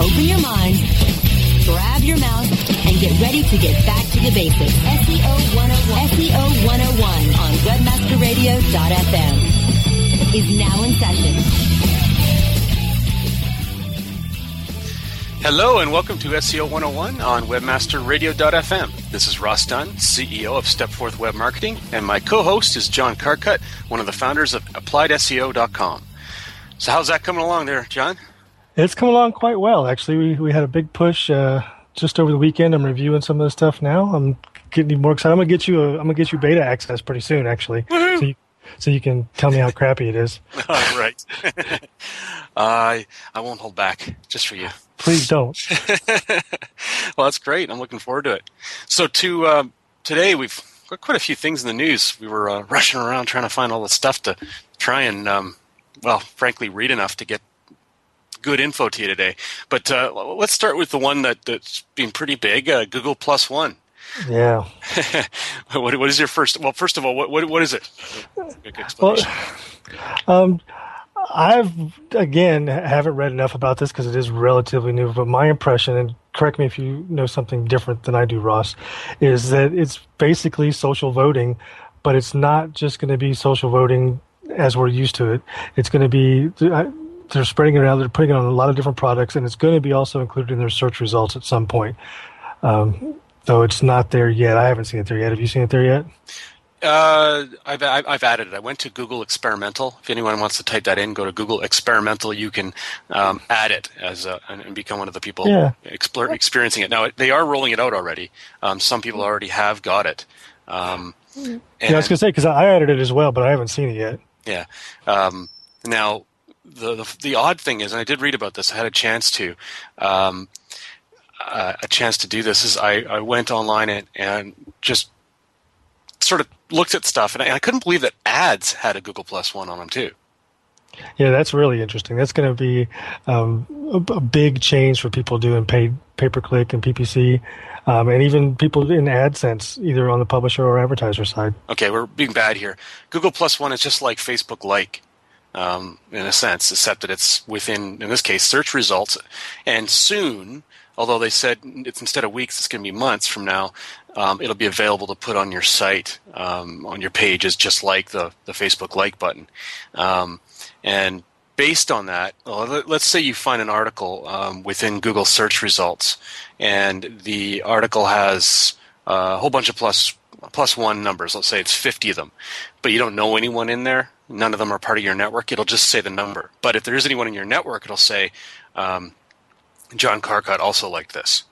open your mind, grab your mouse, and get ready to get back to the basics. SEO 101, SEO 101 on webmasterradio.fm is now in session. Hello and welcome to SEO 101 on webmasterradio.fm. This is Ross Dunn, CEO of Stepforth Web Marketing, and my co-host is John Carcutt, one of the founders of AppliedSEO.com. So how's that coming along there, John? It's come along quite well, actually. We, we had a big push uh, just over the weekend. I'm reviewing some of the stuff now. I'm getting more excited. I'm gonna get you a, I'm gonna get you beta access pretty soon, actually. So you, so you can tell me how crappy it is. All right. I I won't hold back just for you. Please don't. well, that's great. I'm looking forward to it. So to um, today, we've got quite a few things in the news. We were uh, rushing around trying to find all the stuff to try and, um, well, frankly, read enough to get good info to you today. But uh, let's start with the one that, that's been pretty big, uh, Google Plus One. Yeah. what, what is your first? Well, first of all, what what, what is it? Well, um, I've again haven't read enough about this because it is relatively new. But my impression, and correct me if you know something different than I do, Ross, is that it's basically social voting, but it's not just going to be social voting as we're used to it. It's going to be they're spreading it around. They're putting it on a lot of different products, and it's going to be also included in their search results at some point. Um, though it's not there yet. I haven't seen it there yet. Have you seen it there yet? Uh, I've I've added it. I went to Google Experimental. If anyone wants to type that in, go to Google Experimental. You can um, add it as a, and become one of the people Yeah. explore, experiencing it. Now they are rolling it out already. Um, some people already have got it. Um, yeah, I was going to say because I added it as well, but I haven't seen it yet. Yeah. Um, now, the, the the odd thing is, and I did read about this. I had a chance to um, uh, a chance to do this. Is I, I went online and, and just sort of looked at stuff, and I, I couldn't believe that ads had a Google Plus one on them too. Yeah, that's really interesting. That's going to be um, a, a big change for people doing paid pay per click and PPC, um, and even people in AdSense, either on the publisher or advertiser side. Okay, we're being bad here. Google Plus One is just like Facebook Like, um, in a sense, except that it's within, in this case, search results. And soon, although they said it's instead of weeks, it's going to be months from now, um, it'll be available to put on your site, um, on your pages, just like the, the Facebook Like button. Um, and based on that, let's say you find an article um, within Google search results, and the article has uh, a whole bunch of plus plus one numbers. Let's say it's fifty of them, but you don't know anyone in there. None of them are part of your network. It'll just say the number. But if there is anyone in your network, it'll say um, John Carcutt also liked this.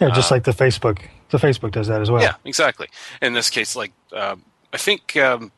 Yeah, just like the Facebook. The Facebook does that as well. Yeah, exactly. In this case, like um, I think um,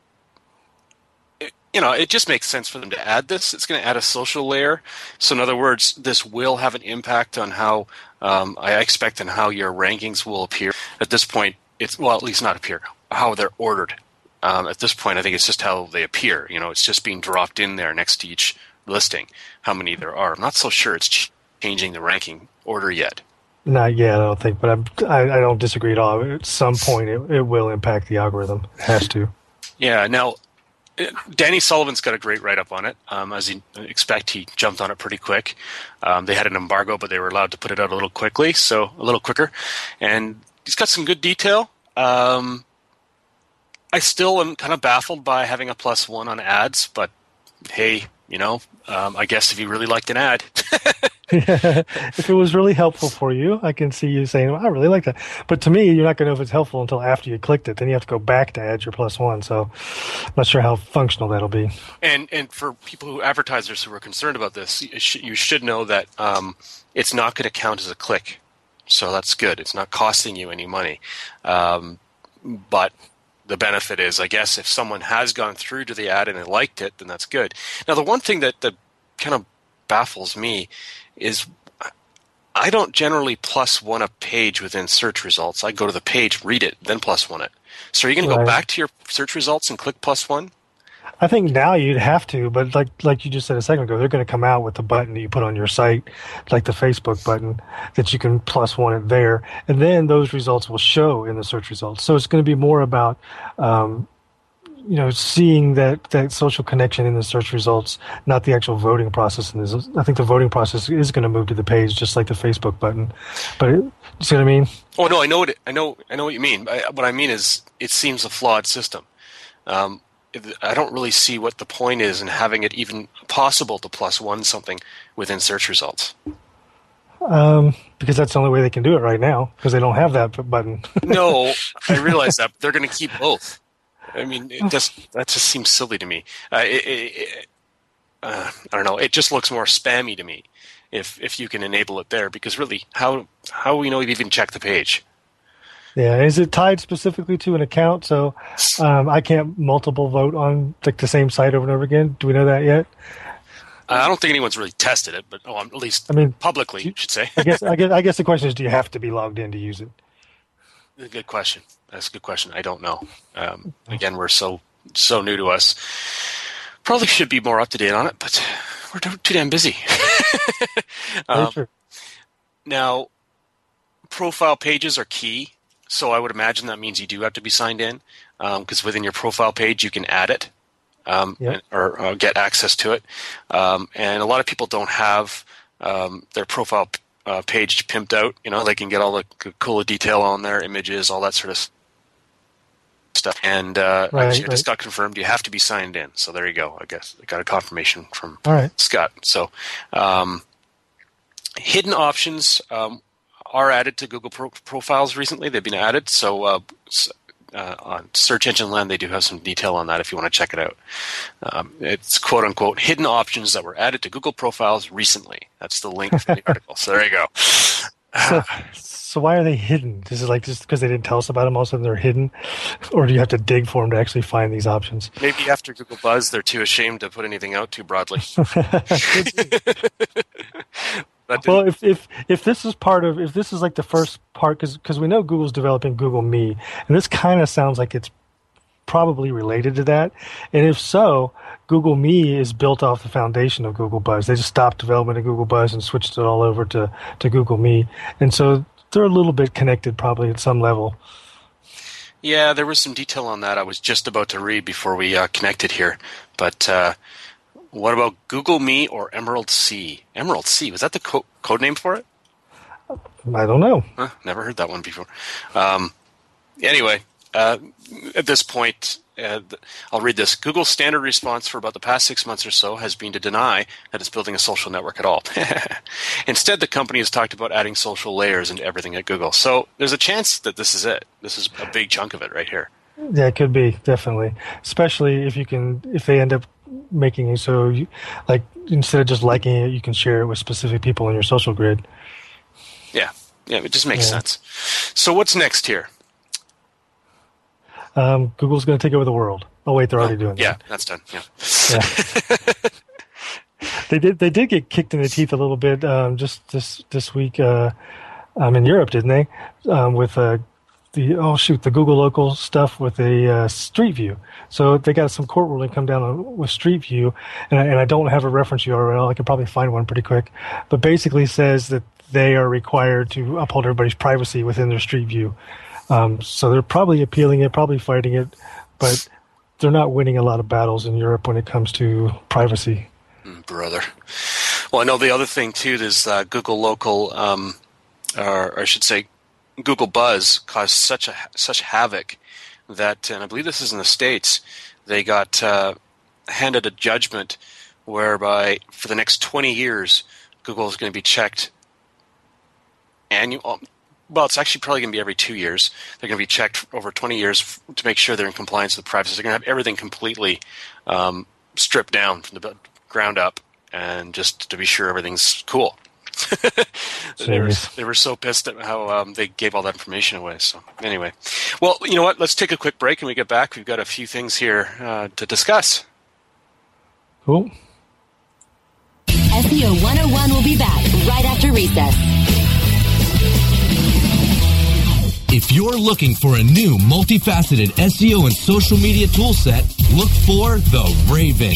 it, you know, it just makes sense for them to add this. It's going to add a social layer. So, in other words, this will have an impact on how um, I expect and how your rankings will appear. At this point, it's well, at least not appear, how they're ordered. Um, at this point, I think it's just how they appear. You know, it's just being dropped in there next to each listing, how many there are. I'm not so sure it's ch- changing the ranking order yet. Not yet, I don't think, but I'm, I, I don't disagree at all. At some point, it, it will impact the algorithm. It has to. Yeah. Now, uh, Danny Sullivan's got a great write up on it. Um, as you expect, he jumped on it pretty quick. Um, they had an embargo, but they were allowed to put it out a little quickly, so a little quicker. And he's got some good detail. Um, I still am kind of baffled by having a plus one on ads, but hey, you know, um, I guess if you really liked an ad. if it was really helpful for you, I can see you saying, well, I really like that. But to me, you're not going to know if it's helpful until after you clicked it. Then you have to go back to add your plus one. So I'm not sure how functional that'll be. And and for people who advertisers who are concerned about this, you should know that um, it's not going to count as a click. So that's good. It's not costing you any money. Um, but the benefit is, I guess, if someone has gone through to the ad and they liked it, then that's good. Now, the one thing that, that kind of baffles me is I don't generally plus one a page within search results. I go to the page, read it, then plus one it. So are you going to go back to your search results and click plus one? I think now you'd have to, but like like you just said a second ago, they're going to come out with the button that you put on your site, like the Facebook button, that you can plus one it there, and then those results will show in the search results. So it's going to be more about um, you know, seeing that, that social connection in the search results, not the actual voting process. And I think the voting process is going to move to the page, just like the Facebook button. But it, you see what I mean? Oh no, I know what I know. I know what you mean. I, what I mean is, it seems a flawed system. Um, I don't really see what the point is in having it even possible to plus one something within search results. Um, because that's the only way they can do it right now because they don't have that button. no, I realize that. They're going to keep both. I mean, it just that just seems silly to me. Uh, it, it, uh, I don't know. It just looks more spammy to me if if you can enable it there. Because really, how how we know you even check the page? Yeah, is it tied specifically to an account? So um, I can't multiple vote on like the same site over and over again. Do we know that yet? I don't think anyone's really tested it, but oh, at least I mean publicly, you should say. I guess I guess I guess the question is, do you have to be logged in to use it? Good question. That's a good question. I don't know. Um, again, we're so so new to us. Probably should be more up to date on it, but we're too damn busy. um, now, profile pages are key, so I would imagine that means you do have to be signed in because um, within your profile page you can add it um, yep. or uh, get access to it. Um, and a lot of people don't have um, their profile uh, page pimped out. You know, they can get all the cool detail on their images, all that sort of stuff. And uh, right, actually, right. just got confirmed. You have to be signed in. So there you go. I guess I got a confirmation from all right. Scott. So um, hidden options um, are added to Google Pro- profiles recently. They've been added. So uh, uh, on Search Engine Land, they do have some detail on that if you want to check it out. Um, it's quote unquote hidden options that were added to Google profiles recently. That's the link for the article. So there you go. So, so why are they hidden? Is it like just because they didn't tell us about them, all of a sudden they're hidden, or do you have to dig for them to actually find these options? Maybe after Google Buzz, they're too ashamed to put anything out too broadly. well, if, if if this is part of if this is like the first part because because we know Google's developing Google Me, and this kind of sounds like it's probably related to that. And if so, Google Me is built off the foundation of Google Buzz. They just stopped development of Google Buzz and switched it all over to to Google Me, and so they're a little bit connected, probably at some level. Yeah, there was some detail on that I was just about to read before we uh, connected here, but. Uh, what about Google Me or Emerald Sea? Emerald Sea was that the co- code name for it? I don't know. Huh, never heard that one before. Um, anyway, uh, at this point, uh, I'll read this. Google's standard response for about the past six months or so has been to deny that it's building a social network at all. Instead, the company has talked about adding social layers into everything at Google. So there's a chance that this is it. This is a big chunk of it right here. Yeah, it could be definitely, especially if you can, if they end up making it so you like instead of just liking it you can share it with specific people in your social grid yeah yeah it just makes yeah. sense so what's next here um, Google's going to take over the world. Oh wait, they're already doing yeah, that. that's done. Yeah. Yeah. they did. They did get kicked in the teeth a little bit um, just this this week uh, um, in Europe, didn't they? Um, with uh, the oh shoot, the Google local stuff with a uh, Street View. So they got some court ruling come down with Street View, and I, and I don't have a reference URL. I could probably find one pretty quick, but basically says that they are required to uphold everybody's privacy within their Street View. Um, so they're probably appealing it, probably fighting it, but they're not winning a lot of battles in Europe when it comes to privacy. Mm, Brother. Well, I know the other thing too is uh, Google Local, um, or I should say, Google Buzz caused such a such havoc that, and I believe this is in the states, they got uh, handed a judgment whereby for the next 20 years, Google is going to be checked annual. Well, it's actually probably going to be every two years. They're going to be checked over 20 years to make sure they're in compliance with privacy. They're going to have everything completely um, stripped down from the ground up, and just to be sure everything's cool. they, were, they were so pissed at how um, they gave all that information away. So anyway, well, you know what? Let's take a quick break, and we get back. We've got a few things here uh, to discuss. Cool. SEO 101 will be back right after recess. If you're looking for a new multifaceted SEO and social media toolset, look for the Raven.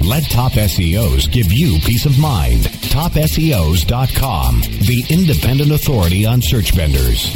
Let Top SEOs give you peace of mind. TopSEOs.com, the independent authority on search vendors.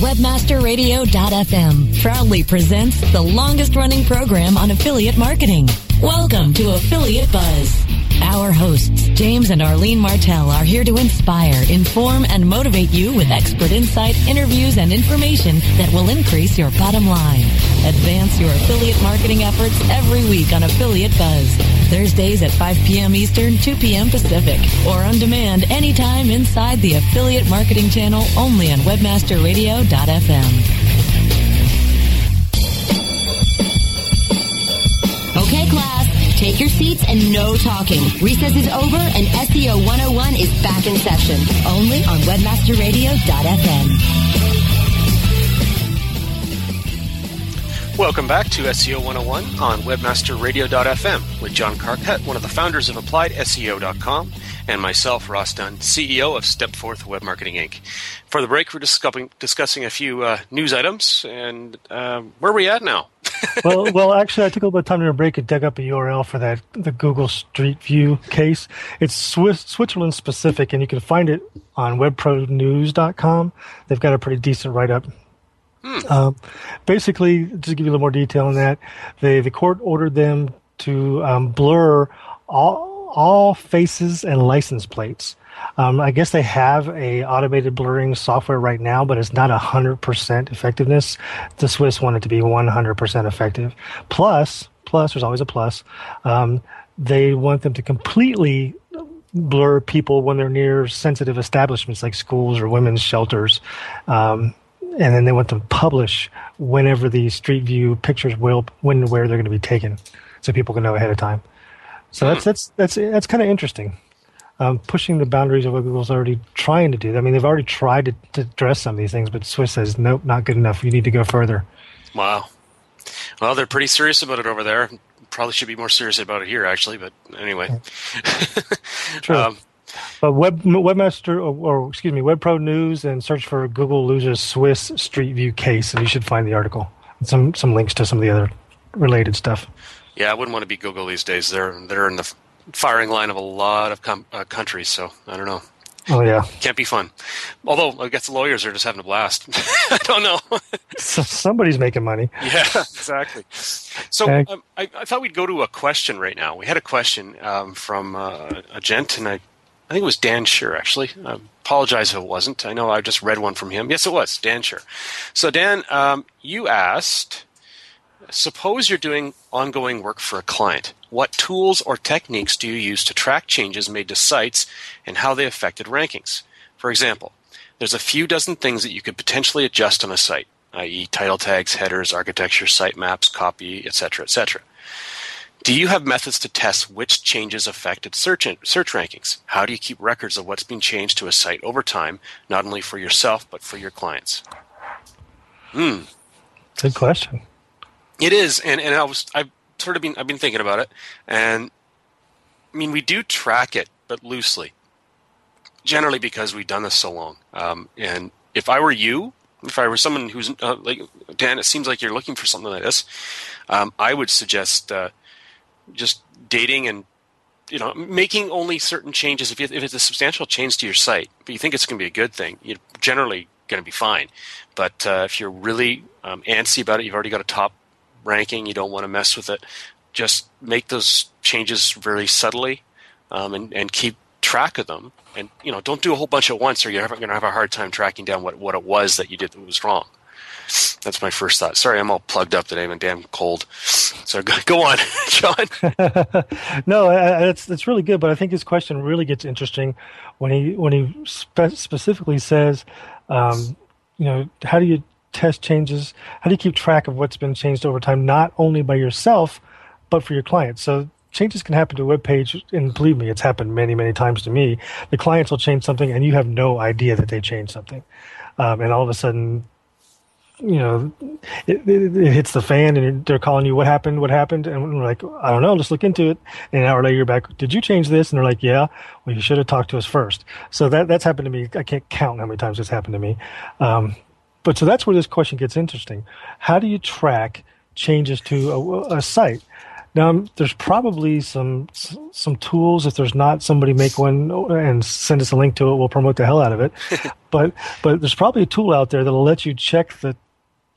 Webmasterradio.fm proudly presents the longest running program on affiliate marketing. Welcome to Affiliate Buzz. Our hosts, James and Arlene Martell, are here to inspire, inform, and motivate you with expert insight, interviews, and information that will increase your bottom line. Advance your affiliate marketing efforts every week on Affiliate Buzz. Thursdays at 5 p.m. Eastern, 2 p.m. Pacific, or on demand anytime inside the Affiliate Marketing Channel only on WebmasterRadio.fm. Okay, class, take your seats and no talking. Recess is over and SEO 101 is back in session. Only on WebmasterRadio.fm. Welcome back to SEO 101 on WebmasterRadio.fm with John Carcutt, one of the founders of AppliedSEO.com, and myself, Ross Dunn, CEO of Stepforth Web Marketing Inc. For the break, we're discussing, discussing a few uh, news items, and uh, where are we at now? Well, well, actually, I took a little bit of time during a break and dug up a URL for that the Google Street View case. It's Swiss, Switzerland specific, and you can find it on WebProNews.com. They've got a pretty decent write up. Um, basically, just to give you a little more detail on that, they, the court ordered them to um, blur all, all faces and license plates. Um, I guess they have a automated blurring software right now, but it's not hundred percent effectiveness. The Swiss want it to be one hundred percent effective. Plus, plus, there's always a plus. Um, they want them to completely blur people when they're near sensitive establishments like schools or women's shelters. Um, and then they want to publish whenever the Street View pictures will, when and where they're going to be taken, so people can know ahead of time. So that's that's that's that's kind of interesting. Um, pushing the boundaries of what Google's already trying to do. I mean, they've already tried to, to address some of these things, but Swiss says nope, not good enough. You need to go further. Wow. Well, they're pretty serious about it over there. Probably should be more serious about it here, actually. But anyway, True. Um, But web webmaster or, or excuse me, WebPro News and search for Google loses Swiss Street View case, and you should find the article. Some some links to some of the other related stuff. Yeah, I wouldn't want to be Google these days. They're they're in the firing line of a lot of com- uh, countries, so I don't know. Oh yeah, can't be fun. Although I guess the lawyers are just having a blast. I don't know. so somebody's making money. Yeah, exactly. So um, I, I, thought we'd go to a question right now. We had a question um, from uh, a gent, and I, I think it was Dan Sure actually. I apologize if it wasn't. I know I just read one from him. Yes, it was Dan Sure. So Dan, um, you asked. Suppose you're doing ongoing work for a client. What tools or techniques do you use to track changes made to sites and how they affected rankings? For example, there's a few dozen things that you could potentially adjust on a site, i.e., title tags, headers, architecture, sitemaps, copy, etc., etc. Do you have methods to test which changes affected search search rankings? How do you keep records of what's been changed to a site over time, not only for yourself but for your clients? Hmm. Good question. It is, and, and I was I've sort of been I've been thinking about it, and I mean we do track it, but loosely. Generally, because we've done this so long, um, and if I were you, if I were someone who's uh, like Dan, it seems like you're looking for something like this. Um, I would suggest uh, just dating and you know making only certain changes. If, you, if it's a substantial change to your site, but you think it's going to be a good thing, you're generally going to be fine. But uh, if you're really um, antsy about it, you've already got a top ranking. You don't want to mess with it. Just make those changes very subtly, um, and and keep track of them. And you know, don't do a whole bunch at once, or you're going to have a hard time tracking down what what it was that you did that was wrong. That's my first thought. Sorry, I'm all plugged up today. I'm damn cold. So go, go on, John. no, that's that's really good. But I think his question really gets interesting when he when he spe- specifically says, um, you know, how do you test changes? How do you keep track of what's been changed over time, not only by yourself, but for your clients? So changes can happen to a web page, and believe me, it's happened many, many times to me. The clients will change something, and you have no idea that they changed something, um, and all of a sudden, you know, it, it, it, hits the fan, and they're calling you, "What happened? What happened?" And we're like, "I don't know. Let's look into it." And an hour later, you're back. Did you change this? And they're like, "Yeah." Well, you should have talked to us first. So that that's happened to me. I can't count how many times it's happened to me. Um, but so that's where this question gets interesting. How do you track changes to a, a site? Now, um, there's probably some some tools. If there's not, somebody make one and send us a link to it. We'll promote the hell out of it. but but there's probably a tool out there that'll let you check the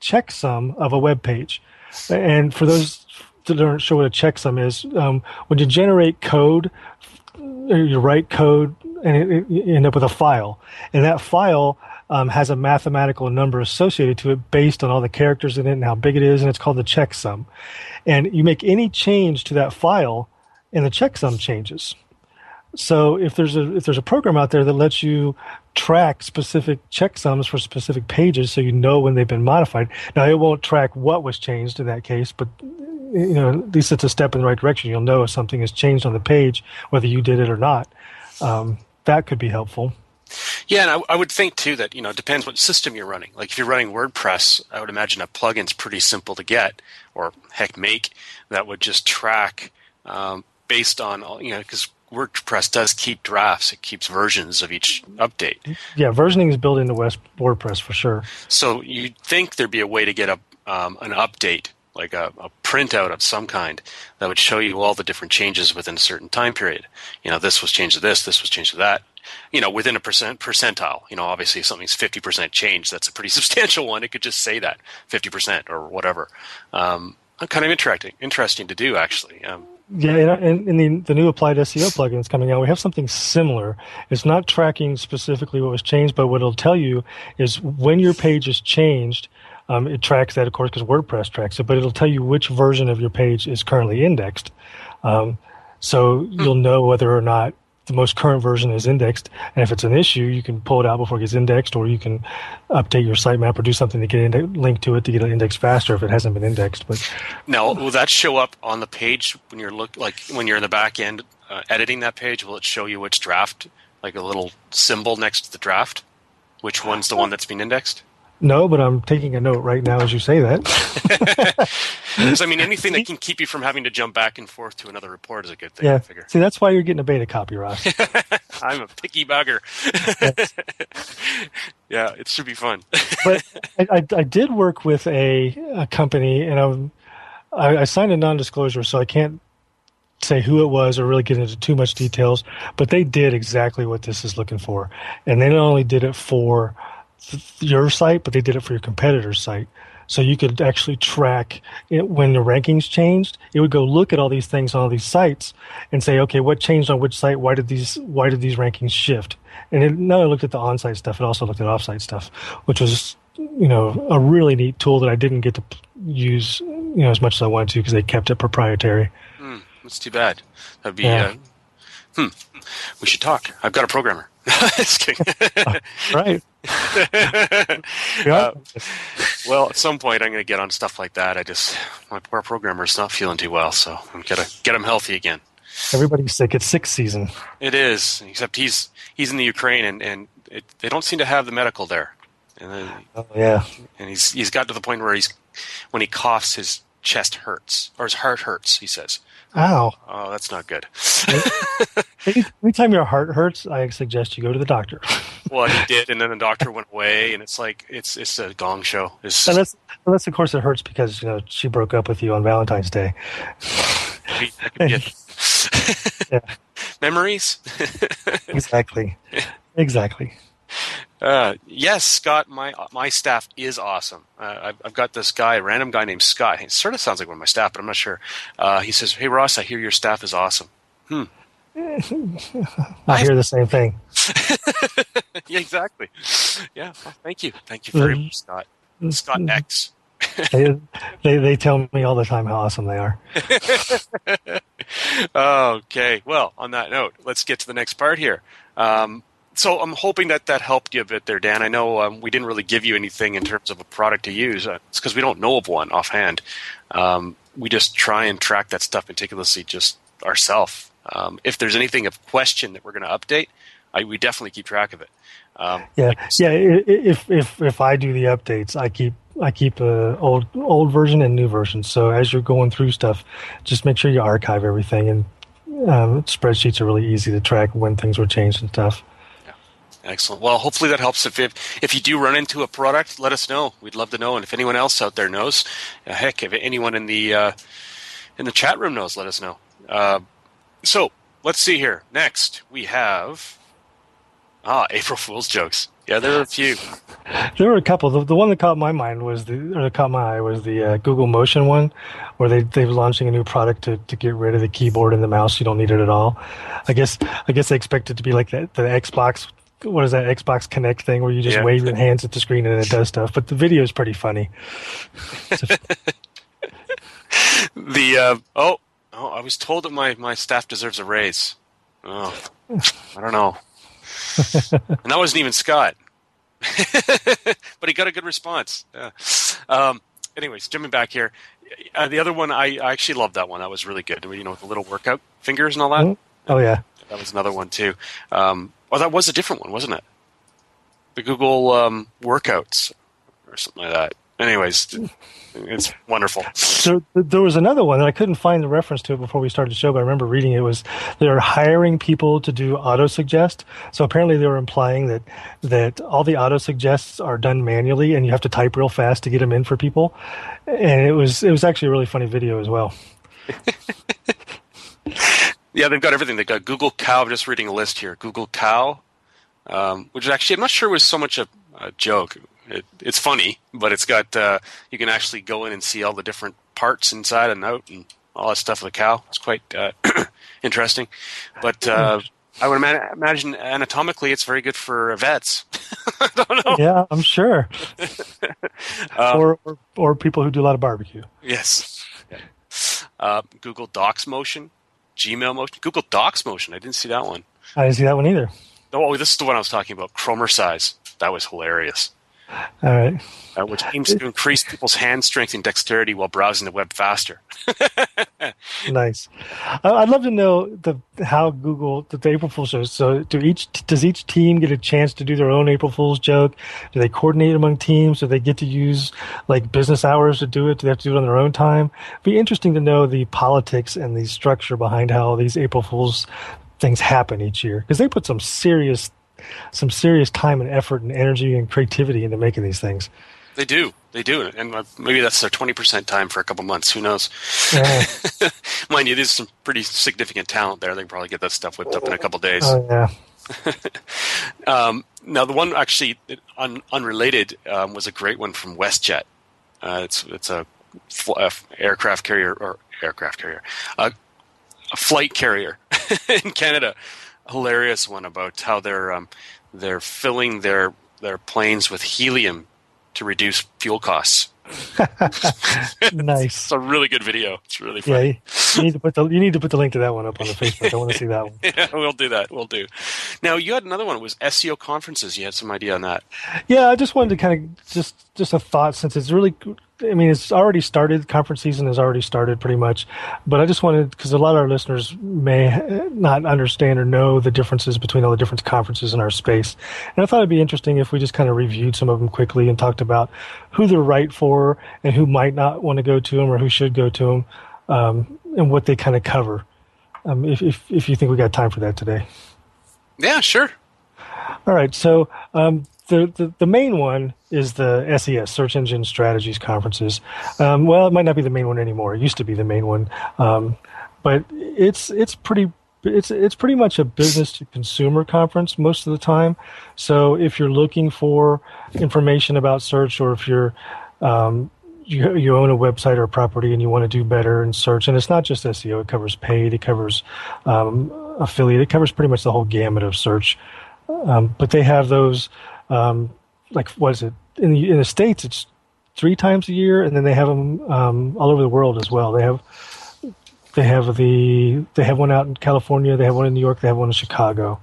checksum of a web page. And for those that aren't sure what a checksum is, um, when you generate code, you write code and it, you end up with a file, and that file um, has a mathematical number associated to it based on all the characters in it and how big it is, and it's called the checksum. And you make any change to that file, and the checksum changes. So if there's a if there's a program out there that lets you track specific checksums for specific pages, so you know when they've been modified. Now it won't track what was changed in that case, but you know at least it's a step in the right direction. You'll know if something has changed on the page, whether you did it or not. Um, that could be helpful. Yeah, and I, I, would think too that you know it depends what system you're running. Like if you're running WordPress, I would imagine a plugin's pretty simple to get, or heck, make that would just track um, based on all you know because WordPress does keep drafts; it keeps versions of each update. Yeah, versioning is built into WordPress for sure. So you'd think there'd be a way to get a um, an update like a, a, printout of some kind that would show you all the different changes within a certain time period. You know, this was changed to this, this was changed to that you know, within a percent percentile. You know, obviously, if something's fifty percent change, that's a pretty substantial one. It could just say that fifty percent or whatever. Um, kind of interesting, interesting to do actually. Um, yeah, in, in the, the new applied SEO plugins coming out, we have something similar. It's not tracking specifically what was changed, but what it'll tell you is when your page is changed. Um, it tracks that, of course, because WordPress tracks it, but it'll tell you which version of your page is currently indexed. Um, so you'll know whether or not the most current version is indexed. And if it's an issue, you can pull it out before it gets indexed, or you can update your sitemap or do something to get index, link to it to get it indexed faster if it hasn't been indexed. But now, will that show up on the page when you're look like when you're in the back end uh, editing that page? Will it show you which draft, like a little symbol next to the draft, which one's the one that's been indexed? No, but I'm taking a note right now as you say that. Because I mean, anything that can keep you from having to jump back and forth to another report is a good thing. I Yeah. figure. See, that's why you're getting a beta copy, Ross. I'm a picky bugger. yeah, it should be fun. but I, I, I did work with a, a company, and I, I signed a non-disclosure, so I can't say who it was or really get into too much details. But they did exactly what this is looking for, and they not only did it for your site, but they did it for your competitor's site. So you could actually track it when the rankings changed. It would go look at all these things on all these sites and say, okay, what changed on which site? Why did these Why did these rankings shift? And it not only looked at the on-site stuff, it also looked at off-site stuff, which was you know a really neat tool that I didn't get to use you know as much as I wanted to because they kept it proprietary. Hmm, that's too bad. That'd be. Yeah. Uh, hmm. We should talk. I've got a programmer. Just Right. Uh, well, at some point, I'm going to get on stuff like that. I just my poor programmer's not feeling too well, so I'm gonna get him healthy again. Everybody's sick. It's sixth season. It is, except he's he's in the Ukraine, and and it, they don't seem to have the medical there. And then, Oh, yeah. and he's he's got to the point where he's when he coughs, his chest hurts or his heart hurts. He says, Ow. "Oh, that's not good." Anytime your heart hurts, I suggest you go to the doctor. well, he did, and then the doctor went away, and it's like it's it's a gong show. It's, unless, unless of course it hurts because you know she broke up with you on Valentine's Day. that could be it. Yeah. Memories. Exactly. Exactly. Uh, yes, Scott. My my staff is awesome. Uh, I've, I've got this guy, a random guy named Scott. He sort of sounds like one of my staff, but I'm not sure. Uh, he says, "Hey Ross, I hear your staff is awesome." Hmm. I hear the same thing. yeah, exactly. Yeah. well, thank you. Thank you very much, Scott. Scott X. They, they they tell me all the time how awesome they are. okay. Well, on that note, let's get to the next part here. Um, so I'm hoping that that helped you a bit there, Dan. I know um, we didn't really give you anything in terms of a product to use. Uh, it's because we don't know of one offhand. Um, we just try and track that stuff meticulously just ourselves. Um, if there's anything of question that we're going to update, I, we definitely keep track of it. Um, Yeah, yeah. i- i- If if if I do the updates, I keep I keep a old old version and new version. So as you're going through stuff, just make sure you archive everything. And um, spreadsheets are really easy to track when things were changed and stuff. Excellent. Well, hopefully that helps. If, if if you do run into a product, let us know. We'd love to know. And if anyone else out there knows, uh, heck, if anyone in the uh, in the chat room knows, let us know. Uh, so let's see here. Next, we have ah April Fool's jokes. Yeah, there are a few. There were a couple. The, the one that caught my mind was the or that caught my eye was the uh, Google Motion one, where they they're launching a new product to, to get rid of the keyboard and the mouse. You don't need it at all. I guess I guess they expect it to be like the, the Xbox. What is that Xbox Kinect thing where you just Yeah. wave your hands at the screen and it does stuff? But the video is pretty funny. The uh, oh oh, I was told that my my staff deserves a raise. Oh, I don't know. and that wasn't even Scott. but he got a good response. Yeah. Um, anyways, jumping back here, uh, the other one I, I actually loved that one. That was really good. You know, with the little workout fingers and all that. Oh yeah, That was another one too. Um, oh, that was a different one, wasn't it? The Google um, workouts or something like that. Anyways, it's wonderful. So there was another one that I couldn't find the reference to it before we started the show, but I remember reading it, it was they're hiring people to do auto suggest. So apparently they were implying that that all the auto suggests are done manually, and you have to type real fast to get them in for people. And it was it was actually a really funny video as well. Yeah, they've got everything. They've got Google Cow. I'm just reading a list here. Google Cow, um, which actually I'm not sure it was so much a, a joke. It, it's funny, but it's got uh, you can actually go in and see all the different parts inside and out and all that stuff of the cow. It's quite uh, interesting. But uh, I would ima- imagine anatomically, it's very good for vets. I don't know. Yeah, I'm sure. Um, or, or or people who do a lot of barbecue. Yes. Uh, Google Docs motion, Gmail motion, Google Docs motion. I didn't see that one. I didn't see that one either. Oh, this is the one I was talking about. Chromercise. That was hilarious. All right. Uh, which aims to increase people's hand strength and dexterity while browsing the web faster. nice. I'd love to know the how Google the April Fool's shows. So, do each does each team get a chance to do their own April Fool's joke? Do they coordinate among teams? Do they get to use like business hours to do it? Do they have to do it on their own time? It'd be interesting to know the politics and the structure behind how these April Fool's things happen each year because they put some serious some serious time and effort and energy and creativity into making these things. They do. They do. And uh, maybe that's their 20% time for a couple months. Who knows? Yeah. Mind you, there's some pretty significant talent there. They can probably get that stuff whipped up in a couple days. Oh, yeah. um, now, the one actually un- unrelated um, was a great one from WestJet. Uh, it's it's a, fl- aircraft carrier or aircraft carrier, uh, a flight carrier in Canada. Hilarious one about how they're um, they're filling their their planes with helium to reduce fuel costs. nice. It's a really good video. It's really funny. Yeah, you need to put the you need to put the link to that one up on the Facebook. I want to see that one. yeah, we'll do that. We'll do. Now you had another one. It was SEO conferences. You had some idea on that. Yeah, I just wanted to kind of just just a thought since it's really I mean, it's already started. Conference season has already started pretty much. But I just wanted, because a lot of our listeners may not understand or know the differences between all the different conferences in our space. And I thought it'd be interesting if we just kind of reviewed some of them quickly and talked about who they're right for and who might not want to go to them or who should go to them um, and what they kind of cover. Um, if, if, if you think we got time for that today. Yeah, sure. All right. So um, the, the, the main one is the SES Search Engine Strategies conferences. Um, well, it might not be the main one anymore. It used to be the main one, um, but it's it's pretty it's it's pretty much a business to consumer conference most of the time. So if you're looking for information about search, or if you're um, you, you own a website or a property and you want to do better in search, and it's not just SEO; it covers paid, it covers um, affiliate, it covers pretty much the whole gamut of search. Um, but they have those um, like what is it in the in the states? It's three times a year, and then they have them um, all over the world as well. They have they have the they have one out in California. They have one in New York. They have one in Chicago.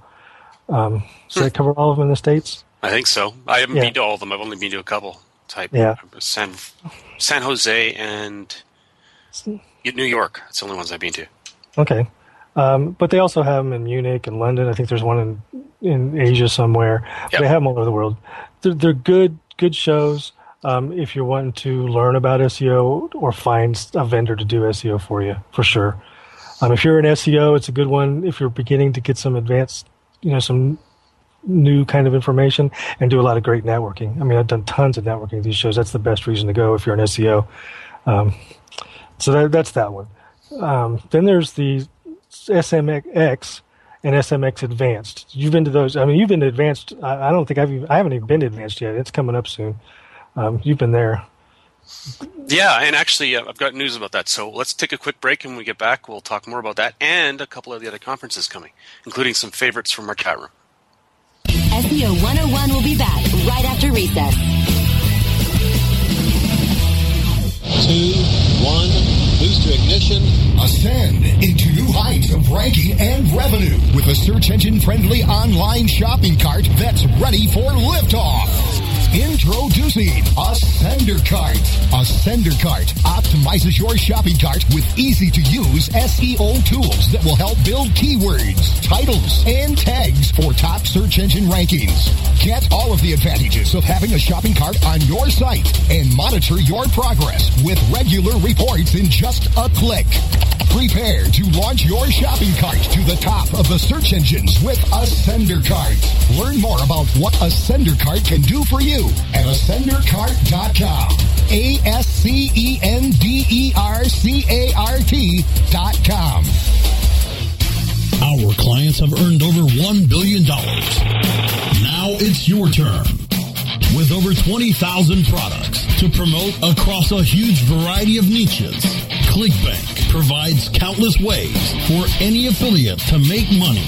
Um, so they cover all of them in the states. I think so. I haven't yeah. been to all of them. I've only been to a couple. Type yeah. San San Jose and New York. That's the only ones I've been to. Okay. Um, but they also have them in Munich and London. I think there's one in in Asia somewhere. Yep. They have them all over the world. They're, they're good good shows. Um, if you're wanting to learn about SEO or find a vendor to do SEO for you, for sure. Um, if you're an SEO, it's a good one. If you're beginning to get some advanced, you know, some new kind of information and do a lot of great networking. I mean, I've done tons of networking at these shows. That's the best reason to go if you're an SEO. Um, so that, that's that one. Um, then there's the SMX and SMX Advanced. You've been to those. I mean, you've been to Advanced. I, I don't think I've. Even, I haven't even been to Advanced yet. It's coming up soon. Um, you've been there. Yeah, and actually, uh, I've got news about that. So let's take a quick break, and when we get back, we'll talk more about that and a couple of the other conferences coming, including some favorites from our chat room. SEO 101 will be back right after recess. Two, to ignition. Ascend into new heights of ranking and revenue with a search engine friendly online shopping cart that's ready for liftoff. Introducing Ascender Cart. Ascender Cart optimizes your shopping cart with easy to use SEO tools that will help build keywords, titles, and tags for top search engine rankings. Get all of the advantages of having a shopping cart on your site and monitor your progress with regular reports in just a click. Prepare to launch your shopping cart to the top of the search engines with Ascender Cart. Learn more about what Ascender Cart can do for you at ascendercart.com. A-S-C-E-N-D-E-R-C-A-R-T dot com. Our clients have earned over $1 billion. Now it's your turn. With over 20,000 products to promote across a huge variety of niches, ClickBank provides countless ways for any affiliate to make money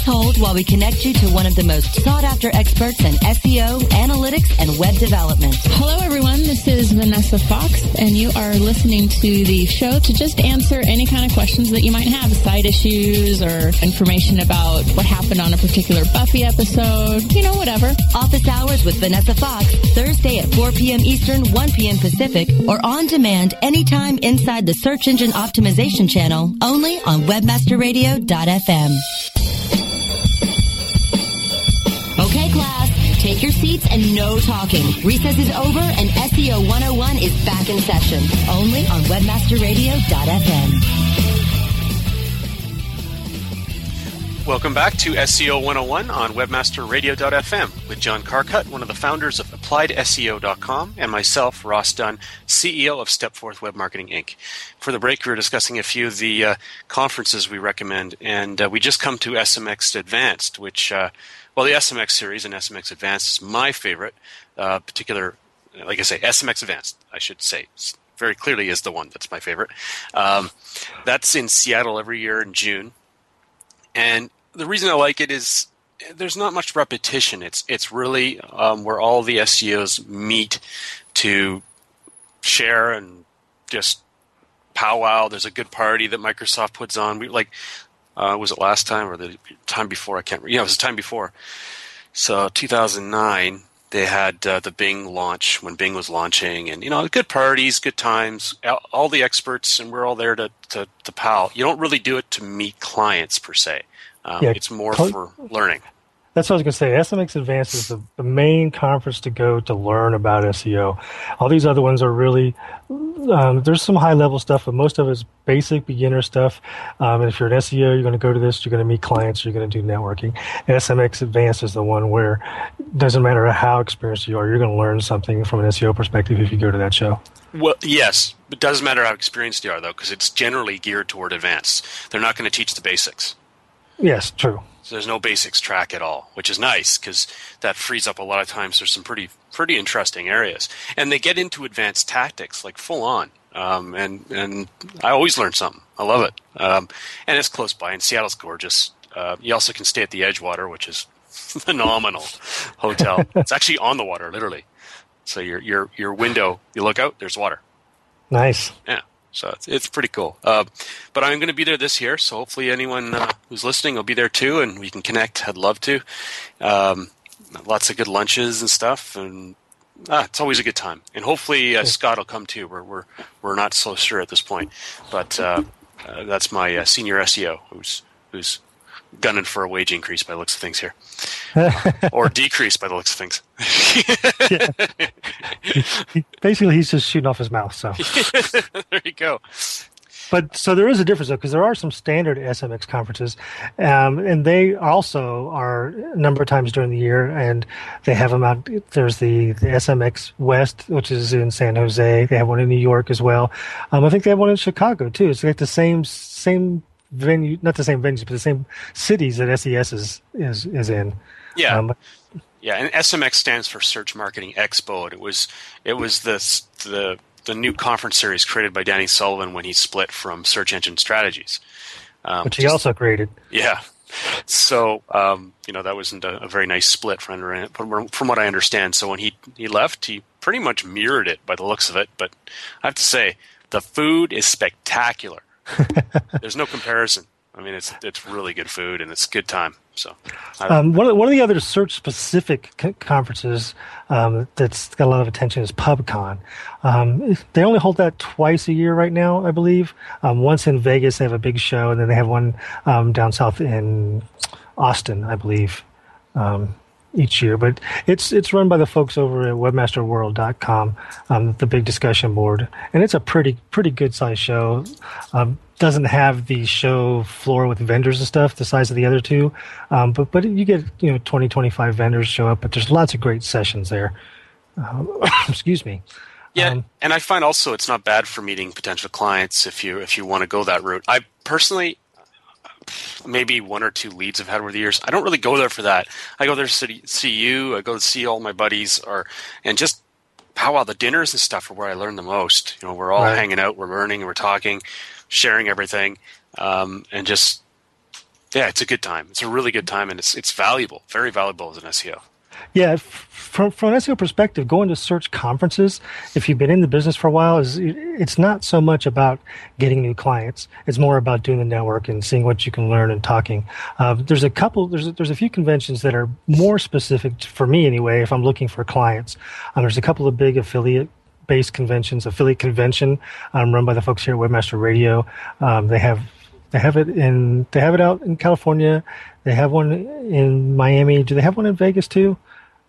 Please hold while we connect you to one of the most sought after experts in SEO, analytics, and web development. Hello, everyone. This is Vanessa Fox, and you are listening to the show to just answer any kind of questions that you might have, side issues or information about what happened on a particular Buffy episode, you know, whatever. Office hours with Vanessa Fox, Thursday at 4 p.m. Eastern, 1 p.m. Pacific, or on demand anytime inside the Search Engine Optimization channel, only on webmasterradio.fm. take your seats and no talking. Recess is over and SEO 101 is back in session, only on webmasterradio.fm. Welcome back to SEO 101 on webmasterradio.fm with John Carcutt, one of the founders of AppliedSEO.com, and myself, Ross Dunn, CEO of Stepforth Web Marketing Inc. For the break, we were discussing a few of the uh, conferences we recommend, and uh, we just come to SMX Advanced, which, uh, well, the SMX series and SMX Advanced is my favorite, uh, particular, like I say, SMX Advanced, I should say, very clearly is the one that's my favorite. Um, that's in Seattle every year in June. And the reason I like it is there's not much repetition. It's it's really um, where all the SEOs meet to share and just powwow. There's a good party that Microsoft puts on. We like uh, was it last time or the time before? I can't. Remember. Yeah, it was the time before. So 2009, they had uh, the Bing launch when Bing was launching, and you know, good parties, good times. All the experts, and we're all there to to, to pal. You don't really do it to meet clients per se. Um, yeah, it's more for learning. That's what I was going to say. SMX Advanced is the, the main conference to go to learn about SEO. All these other ones are really, um, there's some high level stuff, but most of it is basic beginner stuff. Um, and if you're an SEO, you're going to go to this, you're going to meet clients, you're going to do networking. And SMX Advanced is the one where it doesn't matter how experienced you are, you're going to learn something from an SEO perspective if you go to that show. Well, yes, it doesn't matter how experienced you are, though, because it's generally geared toward advanced. They're not going to teach the basics. Yes, true. So there's no basics track at all, which is nice because that frees up a lot of times. There's some pretty pretty interesting areas, and they get into advanced tactics like full on. Um, and and I always learn something. I love it, um, and it's close by. And Seattle's gorgeous. Uh, you also can stay at the Edgewater, which is phenomenal hotel. it's actually on the water, literally. So your your your window, you look out, there's water. Nice. Yeah. So it's, it's pretty cool. Uh, but I'm going to be there this year, so hopefully anyone uh, who's listening will be there too, and we can connect. I'd love to. Um, lots of good lunches and stuff, and ah, it's always a good time. And hopefully uh, Scott will come too. We're we're we're not so sure at this point, but uh, uh, that's my uh, senior SEO who's who's gunning for a wage increase by the looks of things here, or decrease by the looks of things. Basically, he's just shooting off his mouth. So there you go. But so there is a difference though, because there are some standard SMX conferences, um, and they also are a number of times during the year, and they have them out. There's the, the SMX West, which is in San Jose. They have one in New York as well. Um, I think they have one in Chicago too. So they like the same same venue, not the same venues, but the same cities that SES is is is in. Yeah. Um, yeah, and SMX stands for Search Marketing Expo. It was it was the the the new conference series created by Danny Sullivan when he split from Search Engine Strategies, um, which he just, also created. Yeah, so um, you know that wasn't a, a, very nice split from, from what I understand. So when he he left, he pretty much mirrored it by the looks of it. But I have to say, the food is spectacular. There's no comparison. I mean, it's it's really good food and it's good time. So, um, one of the, one of the other search specific c- conferences um, that's got a lot of attention is PubCon. Um, they only hold that twice a year right now, I believe. Um, once in Vegas, they have a big show, and then they have one um, down south in Austin, I believe. Um, each year, but it's it's run by the folks over at webmasterworld.com, um, the big discussion board, and it's a pretty pretty good sized show. Um, doesn't have the show floor with vendors and stuff the size of the other two, um, but but you get you know 20 25 vendors show up, but there's lots of great sessions there. Uh, excuse me. Yeah, um, and I find also it's not bad for meeting potential clients if you if you want to go that route. I personally maybe one or two leads I've had over the years. I don't really go there for that. I go there to see, see you. I go to see all my buddies, or and just how well the dinners and stuff are where I learn the most. You know, we're all right. hanging out, we're learning, we're talking, sharing everything, um, and just Yeah, it's a good time. It's a really good time, and it's it's valuable, very valuable as an SEO. Yeah, from from an SEO perspective, going to search conferences, if you've been in the business for a while, is it's not so much about getting new clients. It's more about doing the network and seeing what you can learn and talking. Uh, there's a couple. There's a, there's a few conventions that are more specific for me anyway. If I'm looking for clients, um, there's a couple of big affiliate based conventions. Affiliate convention um, run by the folks here at Webmaster Radio. Um, they have they have it in they have it out in California. They have one in Miami. Do they have one in Vegas too?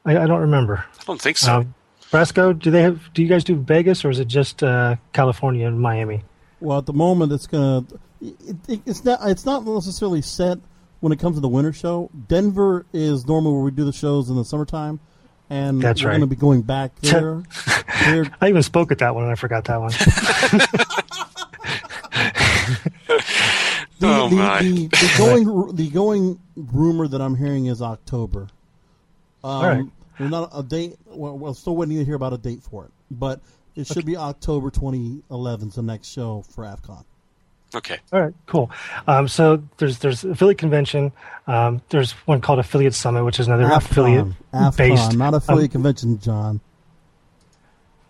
I, I don't remember. I don't think so. Um, Brasco, do they have? Do you guys do Vegas or is it just uh, California and Miami? Well, at the moment, it's gonna. It, it, it's not. It's not necessarily set when it comes to the winter show. Denver is normally where we do the shows in the summertime, and That's we're right. going to be going back there. I even spoke at that one and I forgot that one. The, Oh, the, my. The, the going the going rumor that I'm hearing is October. Um, All right. There's not a date. Well, we're still waiting to hear about a date for it, but it should be October 2011 the next show for AFCON. Okay. All right, cool. Um, so there's there's affiliate convention. Um, there's one called affiliate summit, which is another affiliate AFCON, based. not affiliate um, convention, John.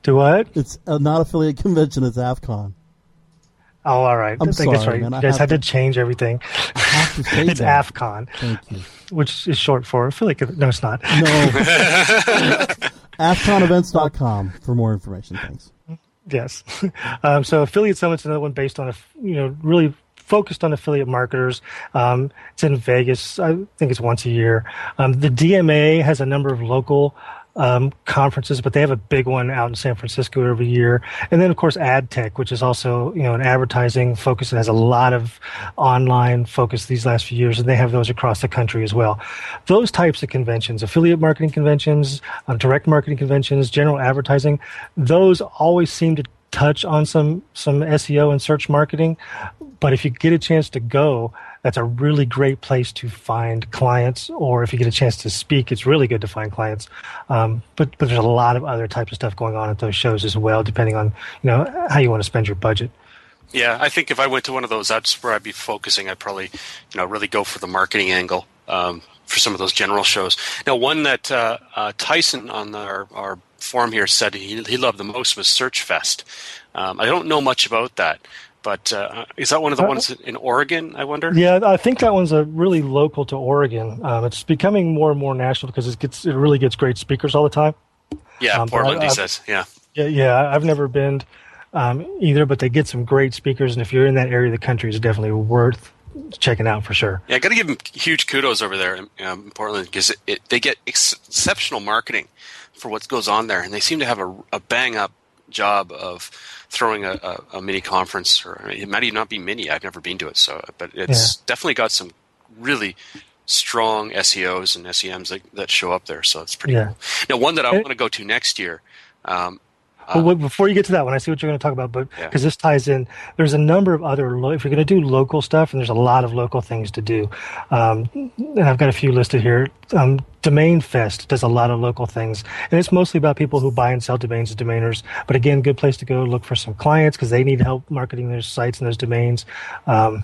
Do what? It's uh, not affiliate convention. It's AFCON. Oh, all right. I'm I think sorry, right. man. I You guys have had to change everything. To it's that. AFCON, Thank you. which is short for affiliate. con- No, it's not. No. AFCONevents.com for more information. Thanks. Yes. Um, so affiliate summit's another one based on a you know really focused on affiliate marketers. Um, it's in Vegas. I think it's once a year. Um, the DMA has a number of local um, conferences, but they have a big one out in San Francisco every year. And then of course AdTech, which is also you know an advertising focus and has a lot of online focus these last few years, and they have those across the country as well. Those types of conventions, affiliate marketing conventions, um, direct marketing conventions, general advertising, those always seem to touch on some some SEO and search marketing. But if you get a chance to go, that's a really great place to find clients. Or if you get a chance to speak, it's really good to find clients. Um, but but there's a lot of other types of stuff going on at those shows as well, depending on you know how you want to spend your budget. Yeah, I think if I went to one of those, that's where I'd be focusing. I'd probably, you know, really go for the marketing angle um, for some of those general shows. Now, one that uh, uh, Tyson on our, our forum here said he, he loved the most was Search Fest. Um, I don't know much about that, but uh, is that one of the Uh, ones in Oregon? I wonder. Yeah, I think that one's a really local to Oregon. Um, it's becoming more and more national because it gets it really gets great speakers all the time. Yeah, Um, Portland. I- he says. Yeah. Yeah, yeah, I've never been um, either, but they get some great speakers, and if you're in that area of the country, it's definitely worth checking out for sure. Yeah, I got to give them huge kudos over there in, um, in Portland because they get ex- exceptional marketing for what goes on there, and they seem to have a, a bang up job of throwing a, a, a mini conference, or it might even not be mini. I've never been to it, so but it's definitely got some really strong SEOs and SEMs that, that show up there. So it's pretty Yeah. cool. Now, one that I want to go to next year. Um, But wait, before you get to that one, I see what you're going to talk about, but Yeah. because this ties in, there's a number of other. Lo- if you're going to do local stuff, and there's a lot of local things to do, um, and I've got a few listed here. Um, Domain Fest does a lot of local things, and it's mostly about people who buy and sell domains as domainers. But again, good place to go look for some clients because they need help marketing their sites and those domains. Um,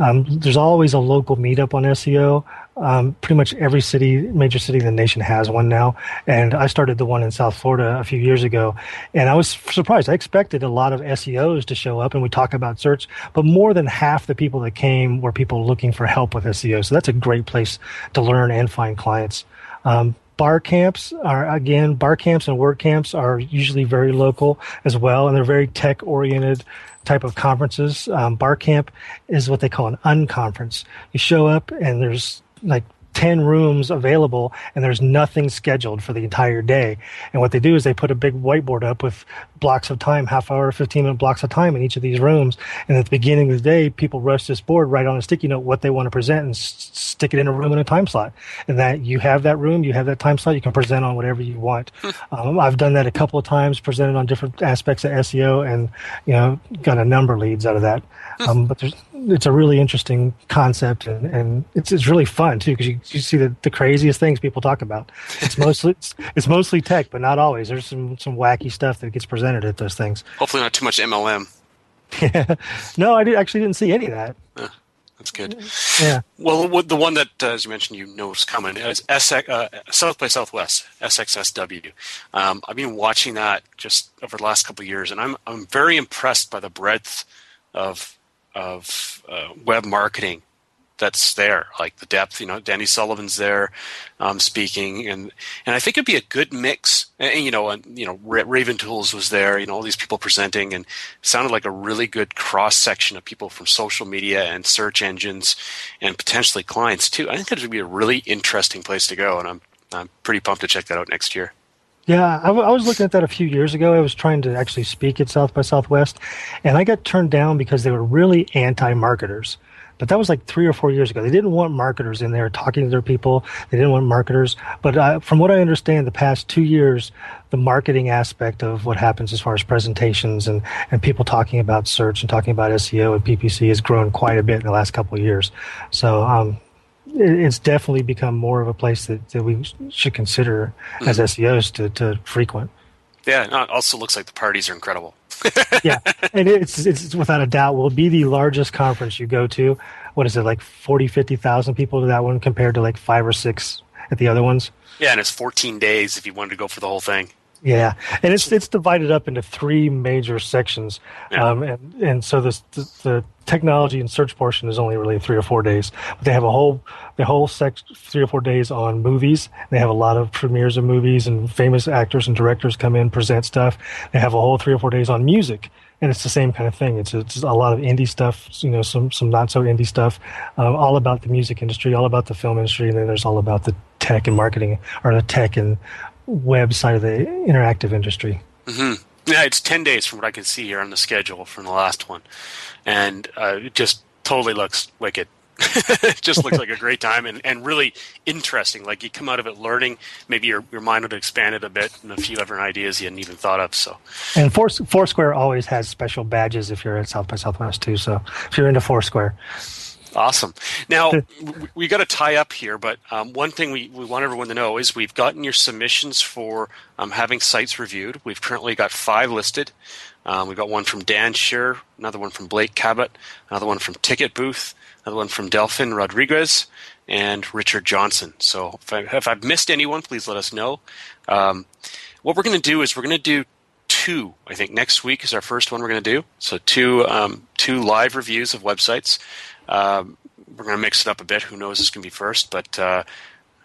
um, there's always a local meetup on SEO. Um, pretty much every city, major city in the nation has one now. And I started the one in South Florida a few years ago. And I was surprised. I expected a lot of SEOs to show up and we talk about search, but more than half the people that came were people looking for help with SEO. So that's a great place to learn and find clients. Um, bar camps are again bar camps and WordCamps are usually very local as well and they're very tech oriented type of conferences um, bar camp is what they call an unconference you show up and there's like 10 rooms available and there's nothing scheduled for the entire day. And what they do is they put a big whiteboard up with blocks of time half hour 15 minute blocks of time in each of these rooms. And at the beginning of the day people rush this board write on a sticky note what they want to present and s- stick it in a room in a time slot. And that you have that room you have that time slot you can present on whatever you want. Um, i've done that a couple of times presented on different aspects of seo and you know got a number of leads out of that. Um, but there's it's a really interesting concept and, and it's, it's really fun too because you, you see the, the craziest things people talk about it's mostly it's, it's mostly tech but not always there's some some wacky stuff that gets presented at those things hopefully, not too much MLM. Yeah no i did, actually didn't see any of that That's good. Yeah. Well, the one that, uh, as you mentioned, you know is coming is SX, uh, South by Southwest, SXSW. Um, I've been watching that just over the last couple of years, and I'm I'm very impressed by the breadth of of uh, web marketing that's there, like the depth. You know, Danny Sullivan's there um, speaking, and and I think it'd be a good mix. And, you know, and you know, Raven Tools was there. You know, all these people presenting, and sounded like a really good cross section of people from social media and search engines, and potentially clients too. I think it would be a really interesting place to go, and I'm I'm pretty pumped to check that out next year. Yeah, I, w- I was looking at that a few years ago. I was trying to actually speak at South by Southwest, and I got turned down because they were really anti-marketers. But that was like three or four years ago. They didn't want marketers in there talking to their people. They didn't want marketers. But uh, from what I understand, the past two years, the marketing aspect of what happens as far as presentations and, and people talking about search and talking about SEO and PPC has grown quite a bit in the last couple of years. So um, it's definitely become more of a place that, that we should consider as mm-hmm. SEOs to, to frequent. Yeah, it also looks like the parties are incredible. yeah, and it's it's without a doubt will be the largest conference you go to. What is it like 40, 50,000 people to that one compared to like five or six at the other ones? Yeah, and it's 14 days if you wanted to go for the whole thing. Yeah, and it's it's divided up into three major sections, um, and and so this, the the technology and search portion is only really three or four days. But they have a whole the whole sec three or four days on movies. They have a lot of premieres of movies and famous actors and directors come in present stuff. They have a whole three or four days on music, and it's the same kind of thing. It's it's a lot of indie stuff, you know, some some not so indie stuff, um, all about the music industry, all about the film industry, and then there's all about the tech and marketing or the tech and web side of the interactive industry. Mm-hmm. Yeah, it's 10 days from what I can see here on the schedule from the last one. And uh, it just totally looks wicked. it just looks like a great time and, and really interesting. Like you come out of it learning, maybe your, your mind would expand it a bit and a few different ideas you hadn't even thought of. So, And Fours- Foursquare always has special badges if you're at South by Southwest too. So if you're into Foursquare, Awesome. Now we, got to tie up here, but um, one thing we, we want everyone to know is we've gotten your submissions for um, having sites reviewed. We've currently got five listed. Um, we've got one from Dan Shear, another one from Blake Cabot, another one from Ticket Booth, another one from Delphin Rodriguez, and Richard Johnson. So if, I, if I've missed anyone, please let us know. Um, what we're going to do is we're going to do two. I think next week is our first one we're going to do. So two um, two live reviews of websites. Um, we're going to mix it up a bit. Who knows? This can be first, but uh,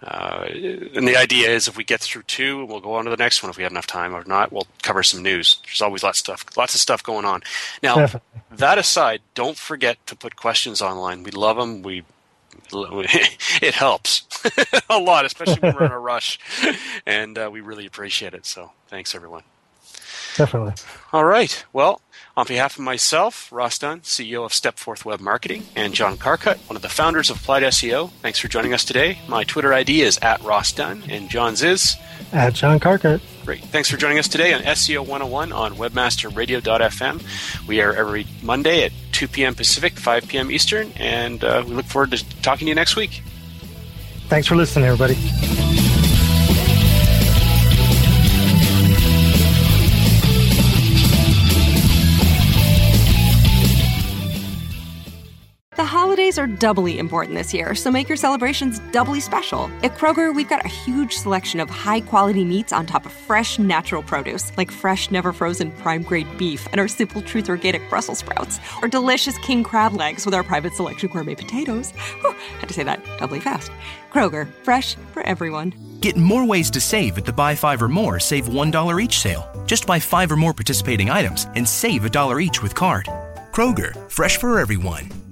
uh, and the idea is if we get through two, we'll go on to the next one if we have enough time. Or not, we'll cover some news. There's always lots of stuff, lots of stuff going on. Now, Definitely. that aside, don't forget to put questions online. We love them. We it helps a lot, especially when we're in a rush, and uh, we really appreciate it. So, thanks everyone. Definitely. All right. Well, on behalf of myself, Ross Dunn, CEO of Stepforth Web Marketing, and John Carcutt, one of the founders of Applied SEO, thanks for joining us today. My Twitter ID is at Ross Dunn, and John's is. At John Carcutt. Great. Thanks for joining us today on SEO 101 on webmasterradio.fm. We are every Monday at 2 p.m. Pacific, 5 p.m. Eastern, and uh, we look forward to talking to you next week. Thanks for listening, everybody. Holidays are doubly important this year, so make your celebrations doubly special. At Kroger, we've got a huge selection of high quality meats on top of fresh, natural produce, like fresh, never frozen prime grade beef and our Simple Truth organic Brussels sprouts, or delicious king crab legs with our private selection gourmet potatoes. Whew, had to say that doubly fast. Kroger, fresh for everyone. Get more ways to save at the Buy Five or More Save $1 each sale. Just buy five or more participating items and save a dollar each with card. Kroger, fresh for everyone.